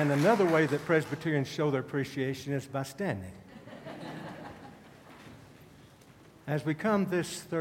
And another way that Presbyterians show their appreciation is by standing. As we come this Thursday,